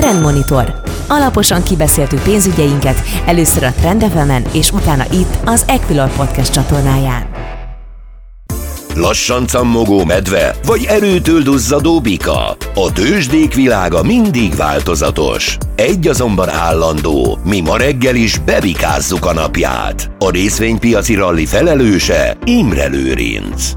Trendmonitor. Alaposan kibeszéltük pénzügyeinket, először a Trend és utána itt az Equilor Podcast csatornáján. Lassan cammogó medve, vagy erőtől duzzadó bika. A tőzsdék világa mindig változatos. Egy azonban állandó, mi ma reggel is bebikázzuk a napját. A részvénypiaci ralli felelőse Imre Lőrinc.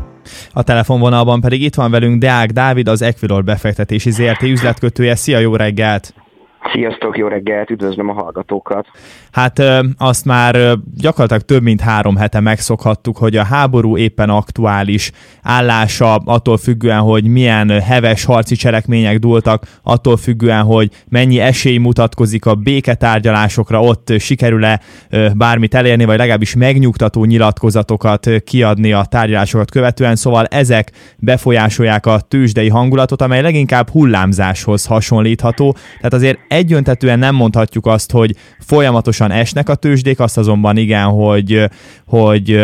A telefonvonalban pedig itt van velünk Deák Dávid, az Equilor befektetési ZRT üzletkötője. Szia, jó reggelt! Sziasztok, jó reggelt, üdvözlöm a hallgatókat! Hát azt már gyakorlatilag több mint három hete megszokhattuk, hogy a háború éppen aktuális állása, attól függően, hogy milyen heves harci cselekmények dúltak, attól függően, hogy mennyi esély mutatkozik a béketárgyalásokra, ott sikerül-e bármit elérni, vagy legalábbis megnyugtató nyilatkozatokat kiadni a tárgyalásokat követően, szóval ezek befolyásolják a tőzsdei hangulatot, amely leginkább hullámzáshoz hasonlítható, tehát azért egyöntetően nem mondhatjuk azt, hogy folyamatosan esnek a tőzsdék, azt azonban igen, hogy, hogy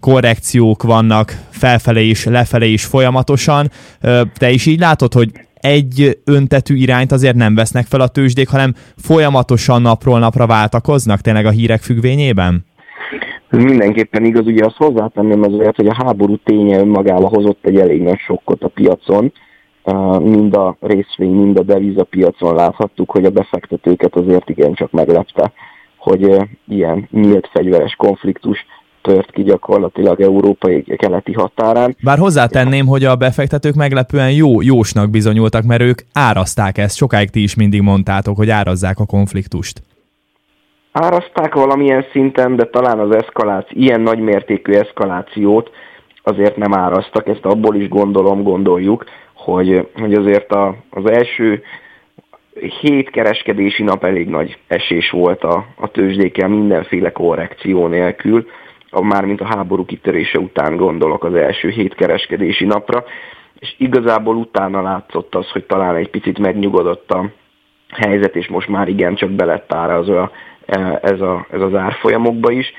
korrekciók vannak felfelé is, lefelé is folyamatosan. Te is így látod, hogy egy öntetű irányt azért nem vesznek fel a tőzsdék, hanem folyamatosan napról napra váltakoznak tényleg a hírek függvényében? Ez mindenképpen igaz, ugye azt hozzátenném azért, hogy a háború ténye önmagával hozott egy elég nagy sokkot a piacon, mind a részvény, mind a devizapiacon láthattuk, hogy a befektetőket azért igencsak meglepte, hogy ilyen nyílt fegyveres konfliktus tört ki gyakorlatilag európai keleti határán. Bár hozzátenném, hogy a befektetők meglepően jó, jósnak bizonyultak, mert ők árazták ezt, sokáig ti is mindig mondtátok, hogy árazzák a konfliktust. Árazták valamilyen szinten, de talán az eszkaláció, ilyen nagymértékű eszkalációt azért nem áraztak, ezt abból is gondolom, gondoljuk, hogy, hogy azért a, az első hét kereskedési nap elég nagy esés volt a, a tőzsdékkel mindenféle korrekció nélkül, mármint a háború kitörése után gondolok az első hét kereskedési napra, és igazából utána látszott az, hogy talán egy picit megnyugodott a helyzet, és most már igen csak belett árazva ez, a, ez az árfolyamokba is.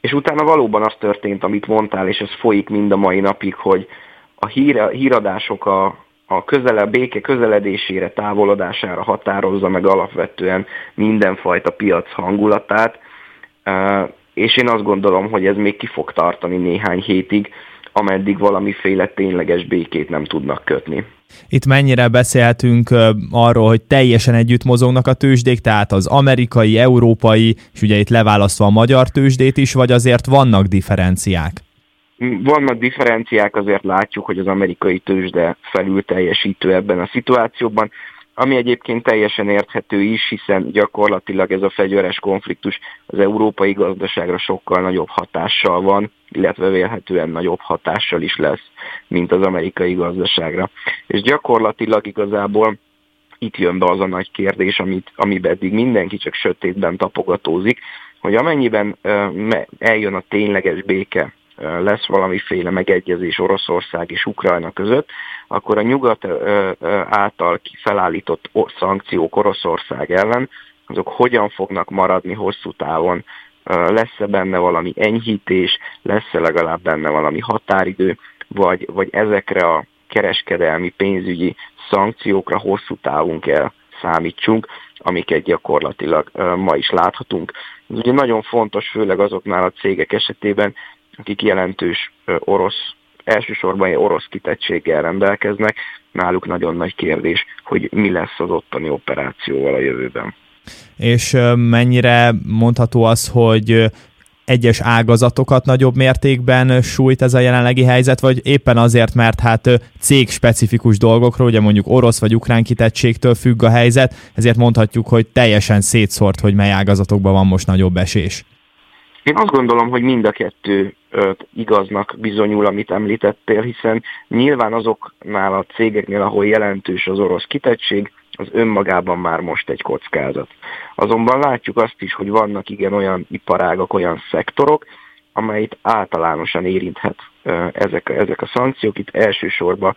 És utána valóban az történt, amit mondtál, és ez folyik mind a mai napig, hogy a hír, híradások a, a közele, a béke közeledésére, távolodására határozza meg alapvetően mindenfajta piac hangulatát, és én azt gondolom, hogy ez még ki fog tartani néhány hétig, ameddig valamiféle tényleges békét nem tudnak kötni. Itt mennyire beszélhetünk arról, hogy teljesen együtt mozognak a tőzsdék, tehát az amerikai, európai, és ugye itt leválasztva a magyar tőzsdét is, vagy azért vannak differenciák? Vannak differenciák, azért látjuk, hogy az amerikai tőzsde felül teljesítő ebben a szituációban, ami egyébként teljesen érthető is, hiszen gyakorlatilag ez a fegyveres konfliktus az európai gazdaságra sokkal nagyobb hatással van, illetve vélhetően nagyobb hatással is lesz, mint az amerikai gazdaságra. És gyakorlatilag igazából itt jön be az a nagy kérdés, amit, amiben eddig mindenki csak sötétben tapogatózik, hogy amennyiben eljön a tényleges béke lesz valamiféle megegyezés Oroszország és Ukrajna között, akkor a nyugat által felállított szankciók Oroszország ellen, azok hogyan fognak maradni hosszú távon, lesz-e benne valami enyhítés, lesz-e legalább benne valami határidő, vagy, vagy ezekre a kereskedelmi, pénzügyi szankciókra hosszú távon kell számítsunk, amiket gyakorlatilag ma is láthatunk. Ez ugye nagyon fontos, főleg azoknál a cégek esetében, akik jelentős orosz, elsősorban orosz kitettséggel rendelkeznek, náluk nagyon nagy kérdés, hogy mi lesz az ottani operációval a jövőben. És mennyire mondható az, hogy egyes ágazatokat nagyobb mértékben sújt ez a jelenlegi helyzet, vagy éppen azért, mert hát cég specifikus dolgokról, ugye mondjuk orosz vagy ukrán kitettségtől függ a helyzet, ezért mondhatjuk, hogy teljesen szétszort, hogy mely ágazatokban van most nagyobb esés. Én azt gondolom, hogy mind a kettő igaznak bizonyul, amit említettél, hiszen nyilván azoknál a cégeknél, ahol jelentős az orosz kitettség, az önmagában már most egy kockázat. Azonban látjuk azt is, hogy vannak igen olyan iparágak, olyan szektorok, amelyet általánosan érinthet ezek, ezek a szankciók. Itt elsősorban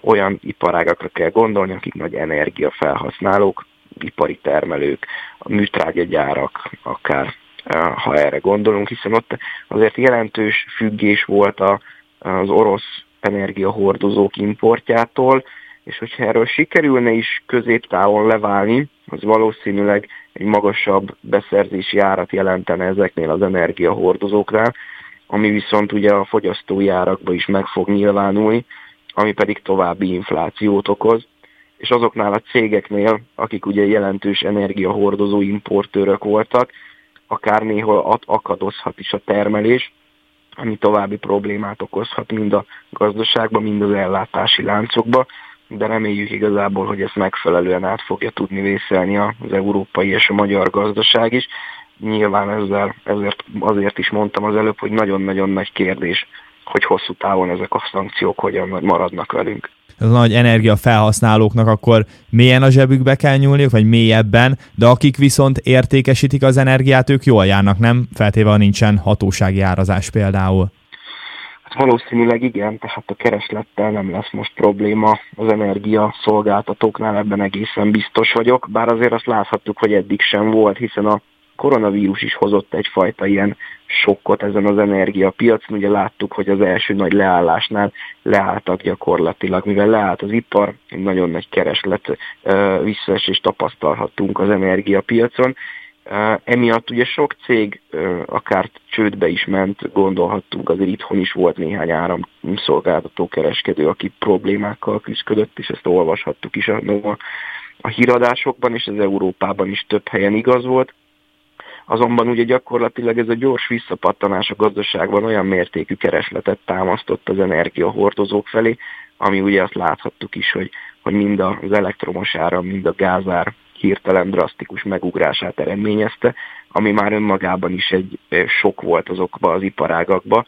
olyan iparágakra kell gondolni, akik nagy energiafelhasználók, ipari termelők, a műtrágyagyárak, akár ha erre gondolunk, hiszen ott azért jelentős függés volt a, az orosz energiahordozók importjától, és hogyha erről sikerülne is középtávon leválni, az valószínűleg egy magasabb beszerzési árat jelentene ezeknél az energiahordozóknál, ami viszont ugye a fogyasztói árakba is meg fog nyilvánulni, ami pedig további inflációt okoz, és azoknál a cégeknél, akik ugye jelentős energiahordozó importőrök voltak, akár néhol akadozhat is a termelés, ami további problémát okozhat mind a gazdaságban, mind az ellátási láncokba, de reméljük igazából, hogy ezt megfelelően át fogja tudni vészelni az európai és a magyar gazdaság is. Nyilván ezzel, ezért azért is mondtam az előbb, hogy nagyon-nagyon nagy kérdés, hogy hosszú távon ezek a szankciók hogyan maradnak velünk nagy energiafelhasználóknak akkor mélyen a zsebükbe kell nyúlniuk, vagy mélyebben, de akik viszont értékesítik az energiát, ők jól járnak, nem feltéve, ha nincsen hatósági árazás például. Hát valószínűleg igen, tehát a kereslettel nem lesz most probléma az energia szolgáltatóknál, ebben egészen biztos vagyok, bár azért azt láthattuk, hogy eddig sem volt, hiszen a koronavírus is hozott egyfajta ilyen sokkot ezen az energiapiacon. Ugye láttuk, hogy az első nagy leállásnál leálltak gyakorlatilag, mivel leállt az ipar, egy nagyon nagy kereslet visszaesést tapasztalhattunk az energiapiacon. Emiatt ugye sok cég akár csődbe is ment, gondolhattunk, azért itthon is volt néhány áramszolgáltató kereskedő, aki problémákkal küzdött, és ezt olvashattuk is a, a híradásokban, és az Európában is több helyen igaz volt. Azonban ugye gyakorlatilag ez a gyors visszapattanás a gazdaságban olyan mértékű keresletet támasztott az energiahordozók felé, ami ugye azt láthattuk is, hogy, hogy mind az elektromos áram, mind a gázár hirtelen drasztikus megugrását eredményezte, ami már önmagában is egy sok volt azokba az iparágakba,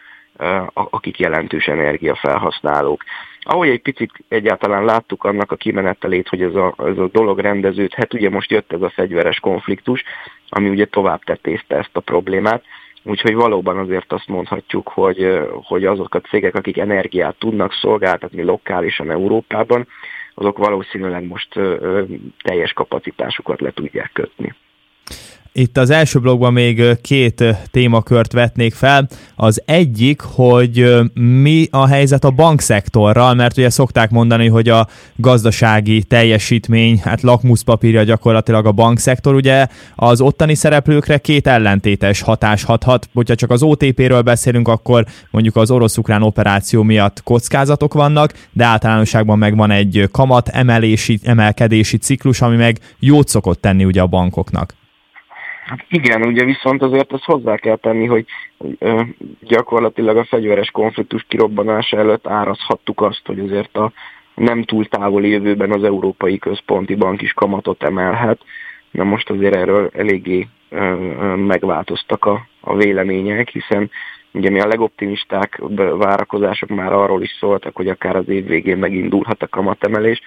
akik jelentős energiafelhasználók. Ahogy egy picit egyáltalán láttuk annak a kimenetelét, hogy ez a, ez a dolog rendeződhet, ugye most jött ez a fegyveres konfliktus, ami ugye tovább tetézte ezt a problémát, Úgyhogy valóban azért azt mondhatjuk, hogy, hogy azok a cégek, akik energiát tudnak szolgáltatni lokálisan Európában, azok valószínűleg most teljes kapacitásukat le tudják kötni. Itt az első blogban még két témakört vetnék fel. Az egyik, hogy mi a helyzet a bankszektorral, mert ugye szokták mondani, hogy a gazdasági teljesítmény, hát lakmuszpapírja gyakorlatilag a bankszektor, ugye az ottani szereplőkre két ellentétes hatás hathat. Hogyha csak az OTP-ről beszélünk, akkor mondjuk az orosz-ukrán operáció miatt kockázatok vannak, de általánosságban meg van egy kamat emelési, emelkedési ciklus, ami meg jót szokott tenni ugye a bankoknak. Hát igen, ugye viszont azért ezt hozzá kell tenni, hogy ö, gyakorlatilag a fegyveres konfliktus kirobbanása előtt árazhattuk azt, hogy azért a nem túl távoli jövőben az Európai Központi Bank is kamatot emelhet. Na most azért erről eléggé ö, ö, megváltoztak a, a vélemények, hiszen ugye mi a legoptimisták várakozások már arról is szóltak, hogy akár az év végén megindulhat a kamatemelés,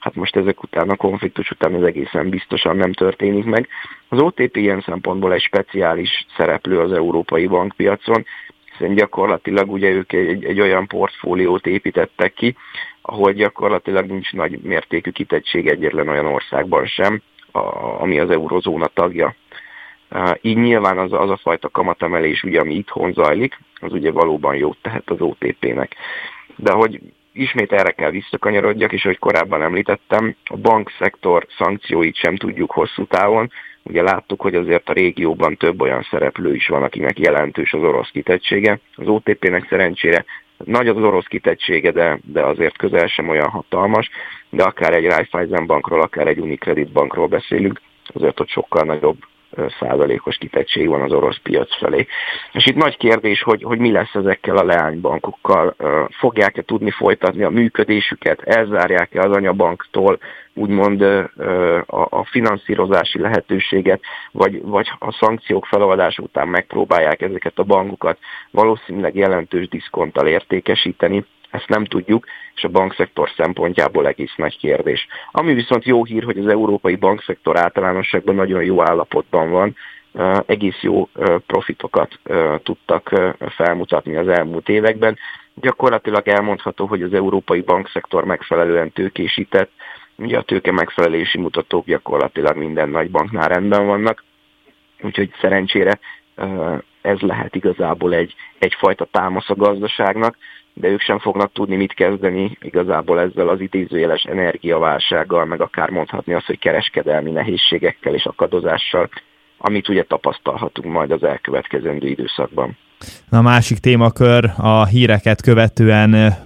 hát most ezek után, a konfliktus után ez egészen biztosan nem történik meg. Az OTP ilyen szempontból egy speciális szereplő az európai bankpiacon, hiszen gyakorlatilag ugye ők egy, egy olyan portfóliót építettek ki, ahol gyakorlatilag nincs nagy mértékű kitettség egyetlen olyan országban sem, a, ami az eurozóna tagja. Így nyilván az, az a fajta kamatemelés, ugye, ami itthon zajlik, az ugye valóban jót tehet az OTP-nek. De hogy ismét erre kell visszakanyarodjak, és ahogy korábban említettem, a bankszektor szankcióit sem tudjuk hosszú távon. Ugye láttuk, hogy azért a régióban több olyan szereplő is van, akinek jelentős az orosz kitettsége. Az OTP-nek szerencsére nagy az orosz kitettsége, de, de azért közel sem olyan hatalmas, de akár egy Raiffeisen bankról, akár egy Unicredit bankról beszélünk, azért ott sokkal nagyobb százalékos kitettség van az orosz piac felé. És itt nagy kérdés, hogy, hogy mi lesz ezekkel a leánybankokkal. Fogják-e tudni folytatni a működésüket, elzárják-e az anyabanktól úgymond a, finanszírozási lehetőséget, vagy, vagy a szankciók feloldása után megpróbálják ezeket a bankokat valószínűleg jelentős diszkonttal értékesíteni, ezt nem tudjuk, és a bankszektor szempontjából egész nagy kérdés. Ami viszont jó hír, hogy az európai bankszektor általánosságban nagyon jó állapotban van, egész jó profitokat tudtak felmutatni az elmúlt években. Gyakorlatilag elmondható, hogy az európai bankszektor megfelelően tőkésített, ugye a tőke megfelelési mutatók gyakorlatilag minden nagy banknál rendben vannak, úgyhogy szerencsére ez lehet igazából egy, egyfajta támasz a gazdaságnak, de ők sem fognak tudni mit kezdeni igazából ezzel az idézőjeles energiaválsággal, meg akár mondhatni azt, hogy kereskedelmi nehézségekkel és akadozással, amit ugye tapasztalhatunk majd az elkövetkezendő időszakban. A másik témakör a híreket követően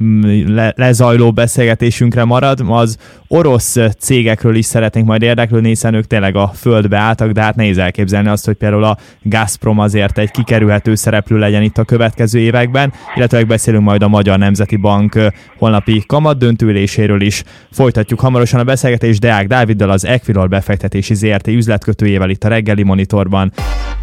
le, lezajló beszélgetésünkre marad, az orosz cégekről is szeretnénk majd érdeklődni, hiszen ők tényleg a földbe álltak, de hát nehéz elképzelni azt, hogy például a Gazprom azért egy kikerülhető szereplő legyen itt a következő években, illetve beszélünk majd a Magyar Nemzeti Bank holnapi kamat döntüléséről is. Folytatjuk hamarosan a beszélgetést Deák Dáviddal, az Equilor befektetési ZRT üzletkötőjével itt a reggeli monitorban.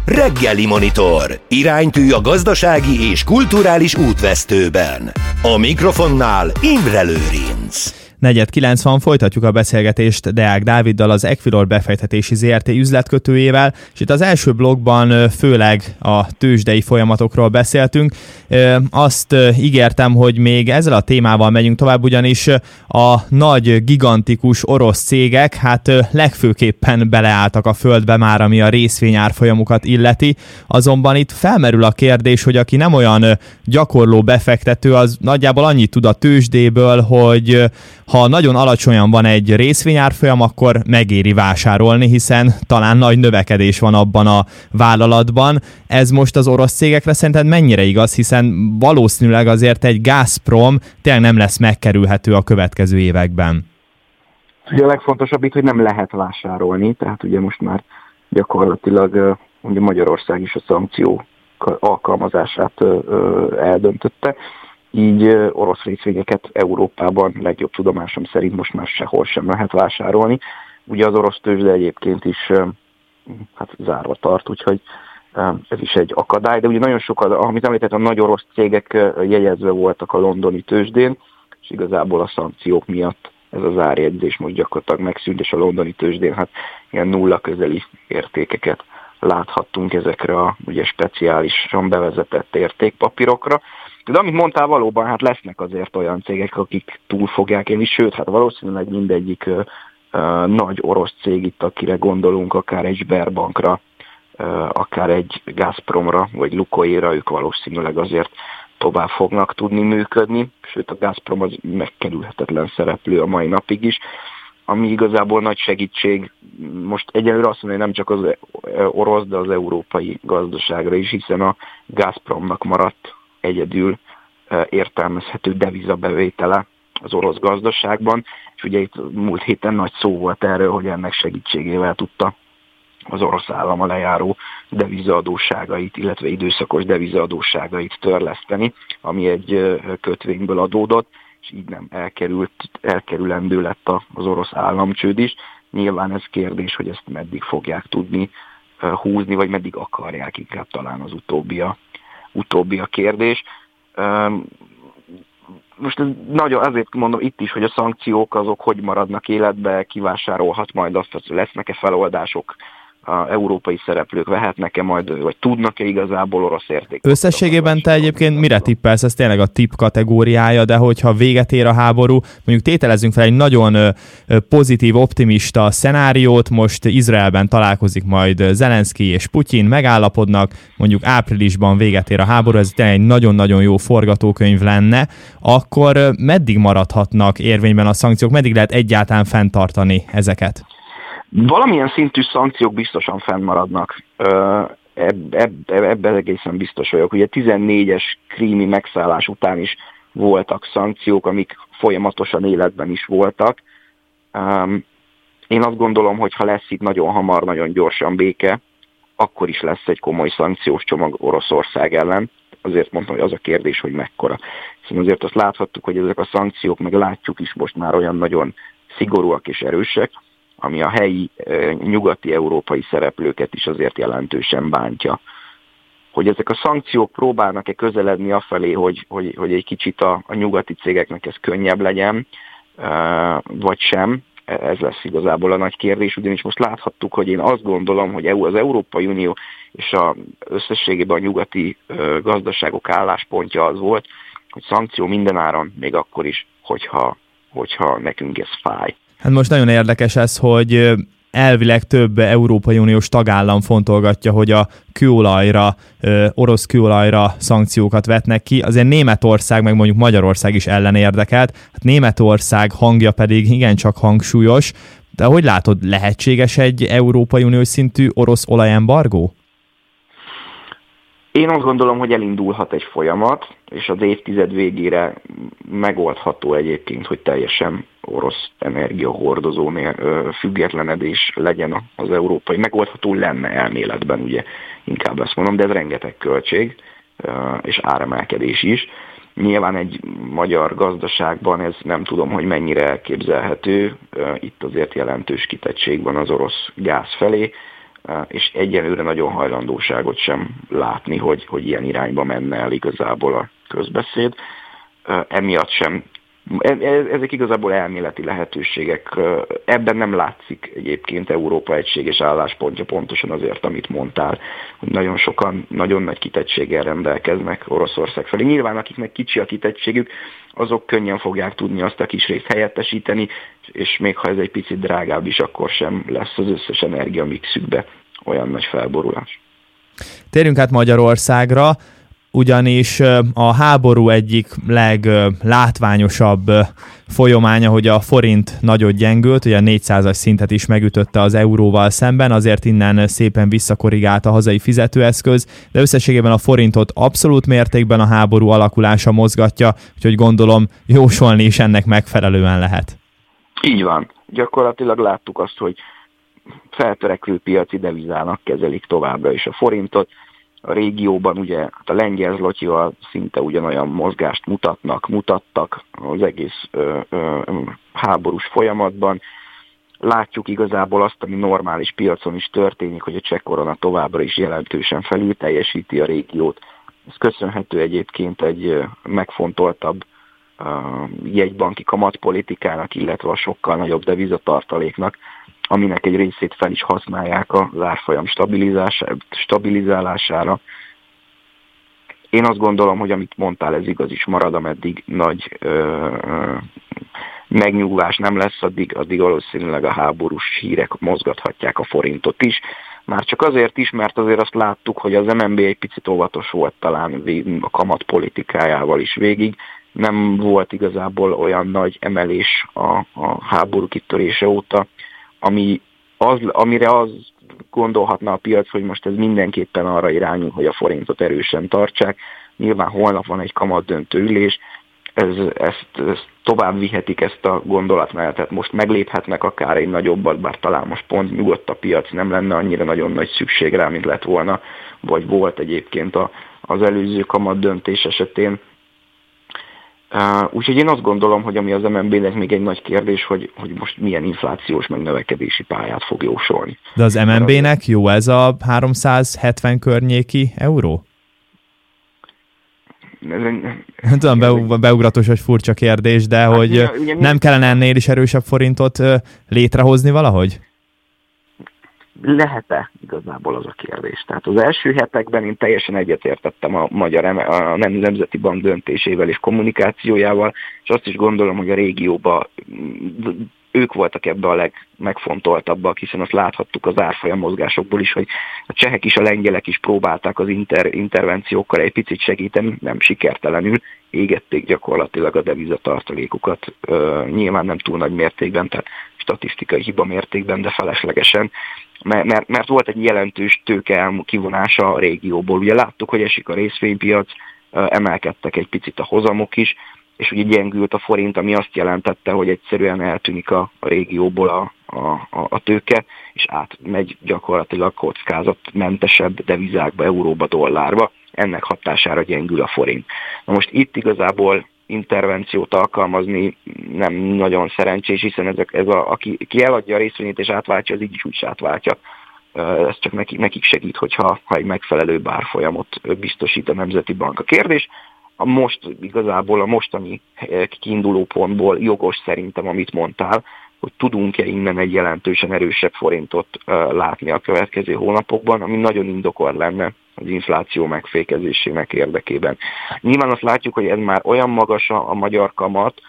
Reggeli Monitor. Iránytű a gazdasági és kulturális útvesztőben. A mikrofonnál Imre Lőrinc. Negyed 90 folytatjuk a beszélgetést Deák Dáviddal, az Equilor befektetési ZRT üzletkötőjével, és itt az első blogban főleg a tőzsdei folyamatokról beszéltünk. Azt ígértem, hogy még ezzel a témával megyünk tovább, ugyanis a nagy, gigantikus orosz cégek hát legfőképpen beleálltak a földbe már, ami a részvényárfolyamukat illeti, azonban itt felmerül a kérdés, hogy aki nem olyan gyakorló befektető, az nagyjából annyit tud a tőzsdéből, hogy ha nagyon alacsonyan van egy részvényárfolyam, akkor megéri vásárolni, hiszen talán nagy növekedés van abban a vállalatban. Ez most az orosz cégekre szerinted mennyire igaz, hiszen valószínűleg azért egy Gazprom tényleg nem lesz megkerülhető a következő években. Ugye a legfontosabb itt, hogy nem lehet vásárolni, tehát ugye most már gyakorlatilag ugye Magyarország is a szankció alkalmazását eldöntötte így orosz részvényeket Európában legjobb tudomásom szerint most már sehol sem lehet vásárolni. Ugye az orosz tőzsde egyébként is hát zárva tart, úgyhogy ez is egy akadály, de ugye nagyon sokat, amit említettem, nagy orosz cégek jegyezve voltak a londoni tőzsdén, és igazából a szankciók miatt ez az árjegyzés most gyakorlatilag megszűnt, és a londoni tőzsdén hát ilyen nulla közeli értékeket láthattunk ezekre a ugye speciálisan bevezetett értékpapírokra. De amit mondtál, valóban hát lesznek azért olyan cégek, akik túl fogják élni, sőt, hát valószínűleg mindegyik uh, uh, nagy orosz cég itt, akire gondolunk, akár egy Sberbankra, uh, akár egy Gazpromra, vagy Lukoira, ők valószínűleg azért tovább fognak tudni működni, sőt a Gazprom az megkerülhetetlen szereplő a mai napig is, ami igazából nagy segítség, most egyelőre azt mondom, hogy nem csak az orosz, de az európai gazdaságra is, hiszen a Gazpromnak maradt egyedül értelmezhető devizabevétele az orosz gazdaságban, és ugye itt múlt héten nagy szó volt erről, hogy ennek segítségével tudta az orosz állam a lejáró devizaadóságait, illetve időszakos devizaadóságait törleszteni, ami egy kötvényből adódott, és így nem elkerült, elkerülendő lett az orosz államcsőd is. Nyilván ez kérdés, hogy ezt meddig fogják tudni húzni, vagy meddig akarják, inkább talán az utóbbi a, utóbbi a kérdés. Most ez nagyon, azért mondom itt is, hogy a szankciók azok hogy maradnak életbe, kivásárolhat majd azt, hogy lesznek-e feloldások, a európai szereplők vehetnek-e majd, vagy tudnak-e igazából orosz érték. Összességében te egyébként mire tippelsz? Ez tényleg a tip kategóriája, de hogyha véget ér a háború, mondjuk tételezünk fel egy nagyon pozitív, optimista szenáriót, most Izraelben találkozik majd Zelenszky és Putyin, megállapodnak, mondjuk áprilisban véget ér a háború, ez tényleg egy nagyon-nagyon jó forgatókönyv lenne, akkor meddig maradhatnak érvényben a szankciók, meddig lehet egyáltalán fenntartani ezeket? Valamilyen szintű szankciók biztosan fennmaradnak. Ebben eb, egészen biztos vagyok. Ugye 14-es krími megszállás után is voltak szankciók, amik folyamatosan életben is voltak. Én azt gondolom, hogy ha lesz itt nagyon hamar, nagyon gyorsan béke, akkor is lesz egy komoly szankciós csomag Oroszország ellen. Azért mondtam, hogy az a kérdés, hogy mekkora. Hiszen azért azt láthattuk, hogy ezek a szankciók, meg látjuk is most már olyan nagyon szigorúak és erősek, ami a helyi nyugati európai szereplőket is azért jelentősen bántja. Hogy ezek a szankciók próbálnak-e közeledni afelé, hogy, hogy, hogy egy kicsit a, a nyugati cégeknek ez könnyebb legyen, vagy sem, ez lesz igazából a nagy kérdés, ugyanis most láthattuk, hogy én azt gondolom, hogy az Európai Unió és a összességében a nyugati gazdaságok álláspontja az volt, hogy szankció mindenáron, még akkor is, hogyha, hogyha nekünk ez fáj. Hát most nagyon érdekes ez, hogy elvileg több Európai Uniós tagállam fontolgatja, hogy a kőolajra, orosz kőolajra szankciókat vetnek ki. Azért Németország, meg mondjuk Magyarország is ellen érdekelt. Hát Németország hangja pedig igencsak hangsúlyos. De hogy látod, lehetséges egy Európai Uniós szintű orosz olajembargó? Én azt gondolom, hogy elindulhat egy folyamat, és az évtized végére megoldható egyébként, hogy teljesen orosz energiahordozó függetlenedés legyen az európai. Megoldható lenne elméletben, ugye inkább ezt mondom, de ez rengeteg költség és áremelkedés is. Nyilván egy magyar gazdaságban ez nem tudom, hogy mennyire elképzelhető. Itt azért jelentős kitettség van az orosz gáz felé és egyenlőre nagyon hajlandóságot sem látni, hogy, hogy ilyen irányba menne el igazából a közbeszéd. Emiatt sem ezek igazából elméleti lehetőségek. Ebben nem látszik egyébként Európa egységes álláspontja pontosan azért, amit mondtál, hogy nagyon sokan nagyon nagy kitettséggel rendelkeznek Oroszország felé. Nyilván akiknek kicsi a kitettségük, azok könnyen fogják tudni azt a kis részt helyettesíteni, és még ha ez egy picit drágább is, akkor sem lesz az összes energia mixükbe olyan nagy felborulás. Térjünk át Magyarországra, ugyanis a háború egyik leglátványosabb folyamánya, hogy a forint nagyot gyengült, ugye a 400-as szintet is megütötte az euróval szemben, azért innen szépen visszakorrigált a hazai fizetőeszköz, de összességében a forintot abszolút mértékben a háború alakulása mozgatja, úgyhogy gondolom jósolni is ennek megfelelően lehet. Így van. Gyakorlatilag láttuk azt, hogy feltörekvő piaci devizának kezelik továbbra is a forintot. A régióban ugye hát a lengyel zlotyival szinte ugyanolyan mozgást mutatnak, mutattak az egész ö, ö, háborús folyamatban. Látjuk igazából azt, ami normális piacon is történik, hogy a cseh korona továbbra is jelentősen felül teljesíti a régiót. Ez köszönhető egyébként egy megfontoltabb jegybanki kamatpolitikának, illetve a sokkal nagyobb devizatartaléknak, aminek egy részét fel is használják az árfolyam stabilizálására. Én azt gondolom, hogy amit mondtál, ez igaz is marad, ameddig nagy ö, megnyugvás nem lesz, addig, addig valószínűleg a háborús hírek mozgathatják a forintot is. Már csak azért is, mert azért azt láttuk, hogy az MNB egy picit óvatos volt talán a kamat politikájával is végig. Nem volt igazából olyan nagy emelés a, a háború kitörése óta, ami az, amire az gondolhatna a piac, hogy most ez mindenképpen arra irányul, hogy a forintot erősen tartsák. Nyilván holnap van egy kamat döntő ülés, ez, ezt, ezt tovább vihetik ezt a gondolatmenetet, most megléphetnek akár egy nagyobbat, bár talán most pont nyugodt a piac, nem lenne annyira nagyon nagy szükség rá, mint lett volna, vagy volt egyébként a, az előző kamat döntés esetén. Uh, úgyhogy én azt gondolom, hogy ami az MNB-nek még egy nagy kérdés, hogy, hogy most milyen inflációs meg növekedési pályát fog jósolni. De az MNB-nek jó ez a 370 környéki euró? Nem tudom, be, beugratos vagy furcsa kérdés, de hát, hogy ugye, ugye nem kellene ennél is erősebb forintot létrehozni valahogy? Lehet-e igazából az a kérdés. Tehát az első hetekben én teljesen egyetértettem a magyar a Nemzeti Bank döntésével és kommunikációjával, és azt is gondolom, hogy a régióban ők voltak ebbe a legmegfontoltabbak, hiszen azt láthattuk az árfolyam mozgásokból is, hogy a csehek is, a lengyelek is próbálták az inter, intervenciókkal egy picit segíteni, nem sikertelenül, égették gyakorlatilag a devizatartalékukat, nyilván nem túl nagy mértékben, tehát statisztikai hiba mértékben, de feleslegesen, mert, mert, volt egy jelentős tőke kivonása a régióból. Ugye láttuk, hogy esik a részvénypiac, emelkedtek egy picit a hozamok is, és ugye gyengült a forint, ami azt jelentette, hogy egyszerűen eltűnik a, a régióból a, a, a tőke, és átmegy gyakorlatilag kockázatmentesebb devizákba, euróba, dollárba. Ennek hatására gyengül a forint. Na most itt igazából intervenciót alkalmazni nem nagyon szerencsés, hiszen ezek, ez a, aki, aki eladja a részvényét és átváltja, az így is úgy átváltja. Ez csak nekik, nekik segít, hogyha ha egy megfelelő bárfolyamot biztosít a Nemzeti Bank. A kérdés a most igazából a mostani kiinduló pontból jogos szerintem, amit mondtál, hogy tudunk-e innen egy jelentősen erősebb forintot látni a következő hónapokban, ami nagyon indokol lenne az infláció megfékezésének érdekében. Nyilván azt látjuk, hogy ez már olyan magas a, a magyar kamat,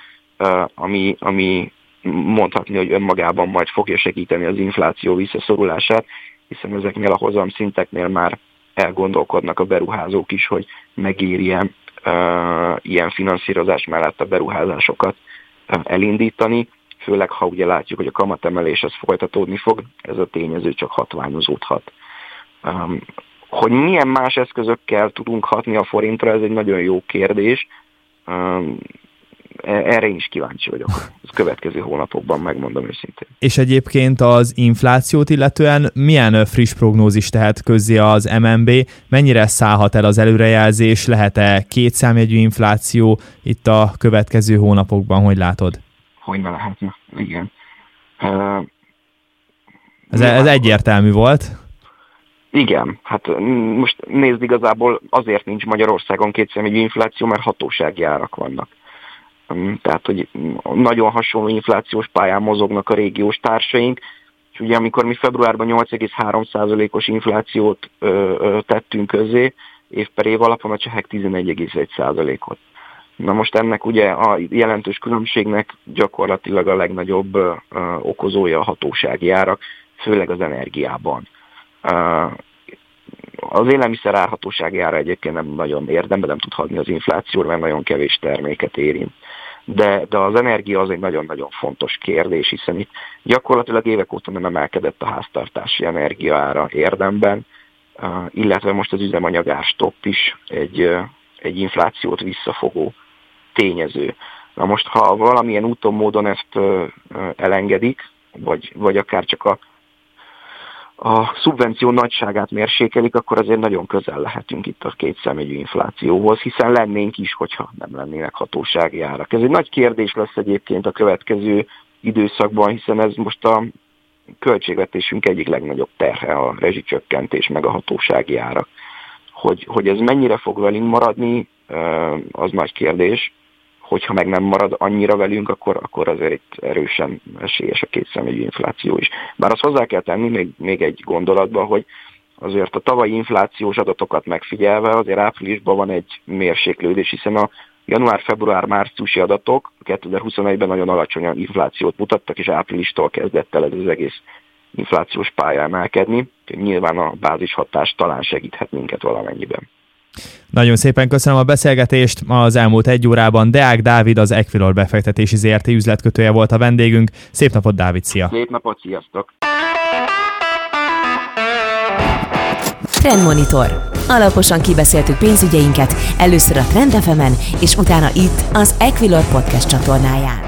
ami, ami mondhatni, hogy önmagában majd fogja segíteni az infláció visszaszorulását, hiszen ezeknél a hozam szinteknél már elgondolkodnak a beruházók is, hogy megéri uh, ilyen finanszírozás mellett a beruházásokat uh, elindítani, főleg ha ugye látjuk, hogy a kamatemelés az folytatódni fog, ez a tényező csak hatványozódhat. Hogy milyen más eszközökkel tudunk hatni a forintra, ez egy nagyon jó kérdés. Um, erre is kíváncsi vagyok. Ez következő hónapokban megmondom őszintén. És egyébként az inflációt illetően milyen friss prognózis tehet közzé az MNB? Mennyire szállhat el az előrejelzés? Lehet-e kétszámjegyű infláció itt a következő hónapokban? Hogy látod? Hogy ne lehetne, igen. Uh, ez, ez egyértelmű volt. Igen, hát most nézd igazából azért nincs Magyarországon kétszámjegyű infláció, mert hatósági árak vannak. Tehát, hogy nagyon hasonló inflációs pályán mozognak a régiós társaink, és ugye amikor mi februárban 8,3%-os inflációt ö, ö, tettünk közé, év per év alapon a csehek 11,1%-ot. Na most ennek ugye a jelentős különbségnek gyakorlatilag a legnagyobb ö, okozója a hatósági árak, főleg az energiában. Az élelmiszer árhatósági ára egyébként nem nagyon érdemben nem tud hadni az inflációra, mert nagyon kevés terméket érint de, de az energia az egy nagyon-nagyon fontos kérdés, hiszen itt gyakorlatilag évek óta nem emelkedett a háztartási energiaára érdemben, illetve most az üzemanyagárstopp is egy, egy inflációt visszafogó tényező. Na most, ha valamilyen úton, módon ezt elengedik, vagy, vagy akár csak a a szubvenció nagyságát mérsékelik, akkor azért nagyon közel lehetünk itt a két személyű inflációhoz, hiszen lennénk is, hogyha nem lennének hatósági árak. Ez egy nagy kérdés lesz egyébként a következő időszakban, hiszen ez most a költségvetésünk egyik legnagyobb terhe a rezsicsökkentés meg a hatósági árak. Hogy, hogy ez mennyire fog velünk maradni, az nagy kérdés, hogyha meg nem marad annyira velünk, akkor, akkor azért itt erősen esélyes a kétszemélyű infláció is. Bár azt hozzá kell tenni még, még egy gondolatba, hogy azért a tavalyi inflációs adatokat megfigyelve azért áprilisban van egy mérséklődés, hiszen a január-február-márciusi adatok 2021-ben nagyon alacsony inflációt mutattak, és áprilistól kezdett el ez az egész inflációs pálya emelkedni. Nyilván a bázis hatás talán segíthet minket valamennyiben. Nagyon szépen köszönöm a beszélgetést. Az elmúlt egy órában Deák Dávid, az Equilor befektetési ZRT üzletkötője volt a vendégünk. Szép napot, Dávid, szia! Szép napot, sziasztok! Trendmonitor. Alaposan kibeszéltük pénzügyeinket, először a Trend és utána itt, az Equilor podcast csatornáján.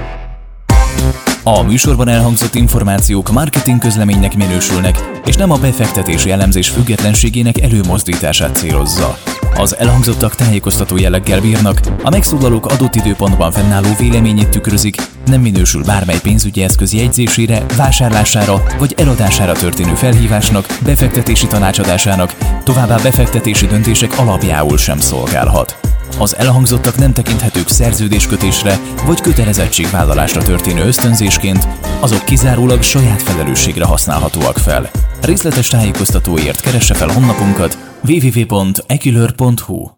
A műsorban elhangzott információk marketing közleménynek minősülnek, és nem a befektetési elemzés függetlenségének előmozdítását célozza. Az elhangzottak tájékoztató jelleggel bírnak, a megszólalók adott időpontban fennálló véleményét tükrözik, nem minősül bármely pénzügyi eszköz jegyzésére, vásárlására vagy eladására történő felhívásnak, befektetési tanácsadásának, továbbá befektetési döntések alapjául sem szolgálhat. Az elhangzottak nem tekinthetők szerződéskötésre vagy kötelezettségvállalásra történő ösztönzésként, azok kizárólag saját felelősségre használhatóak fel. Részletes tájékoztatóért keresse fel honlapunkat www.ekilör.hu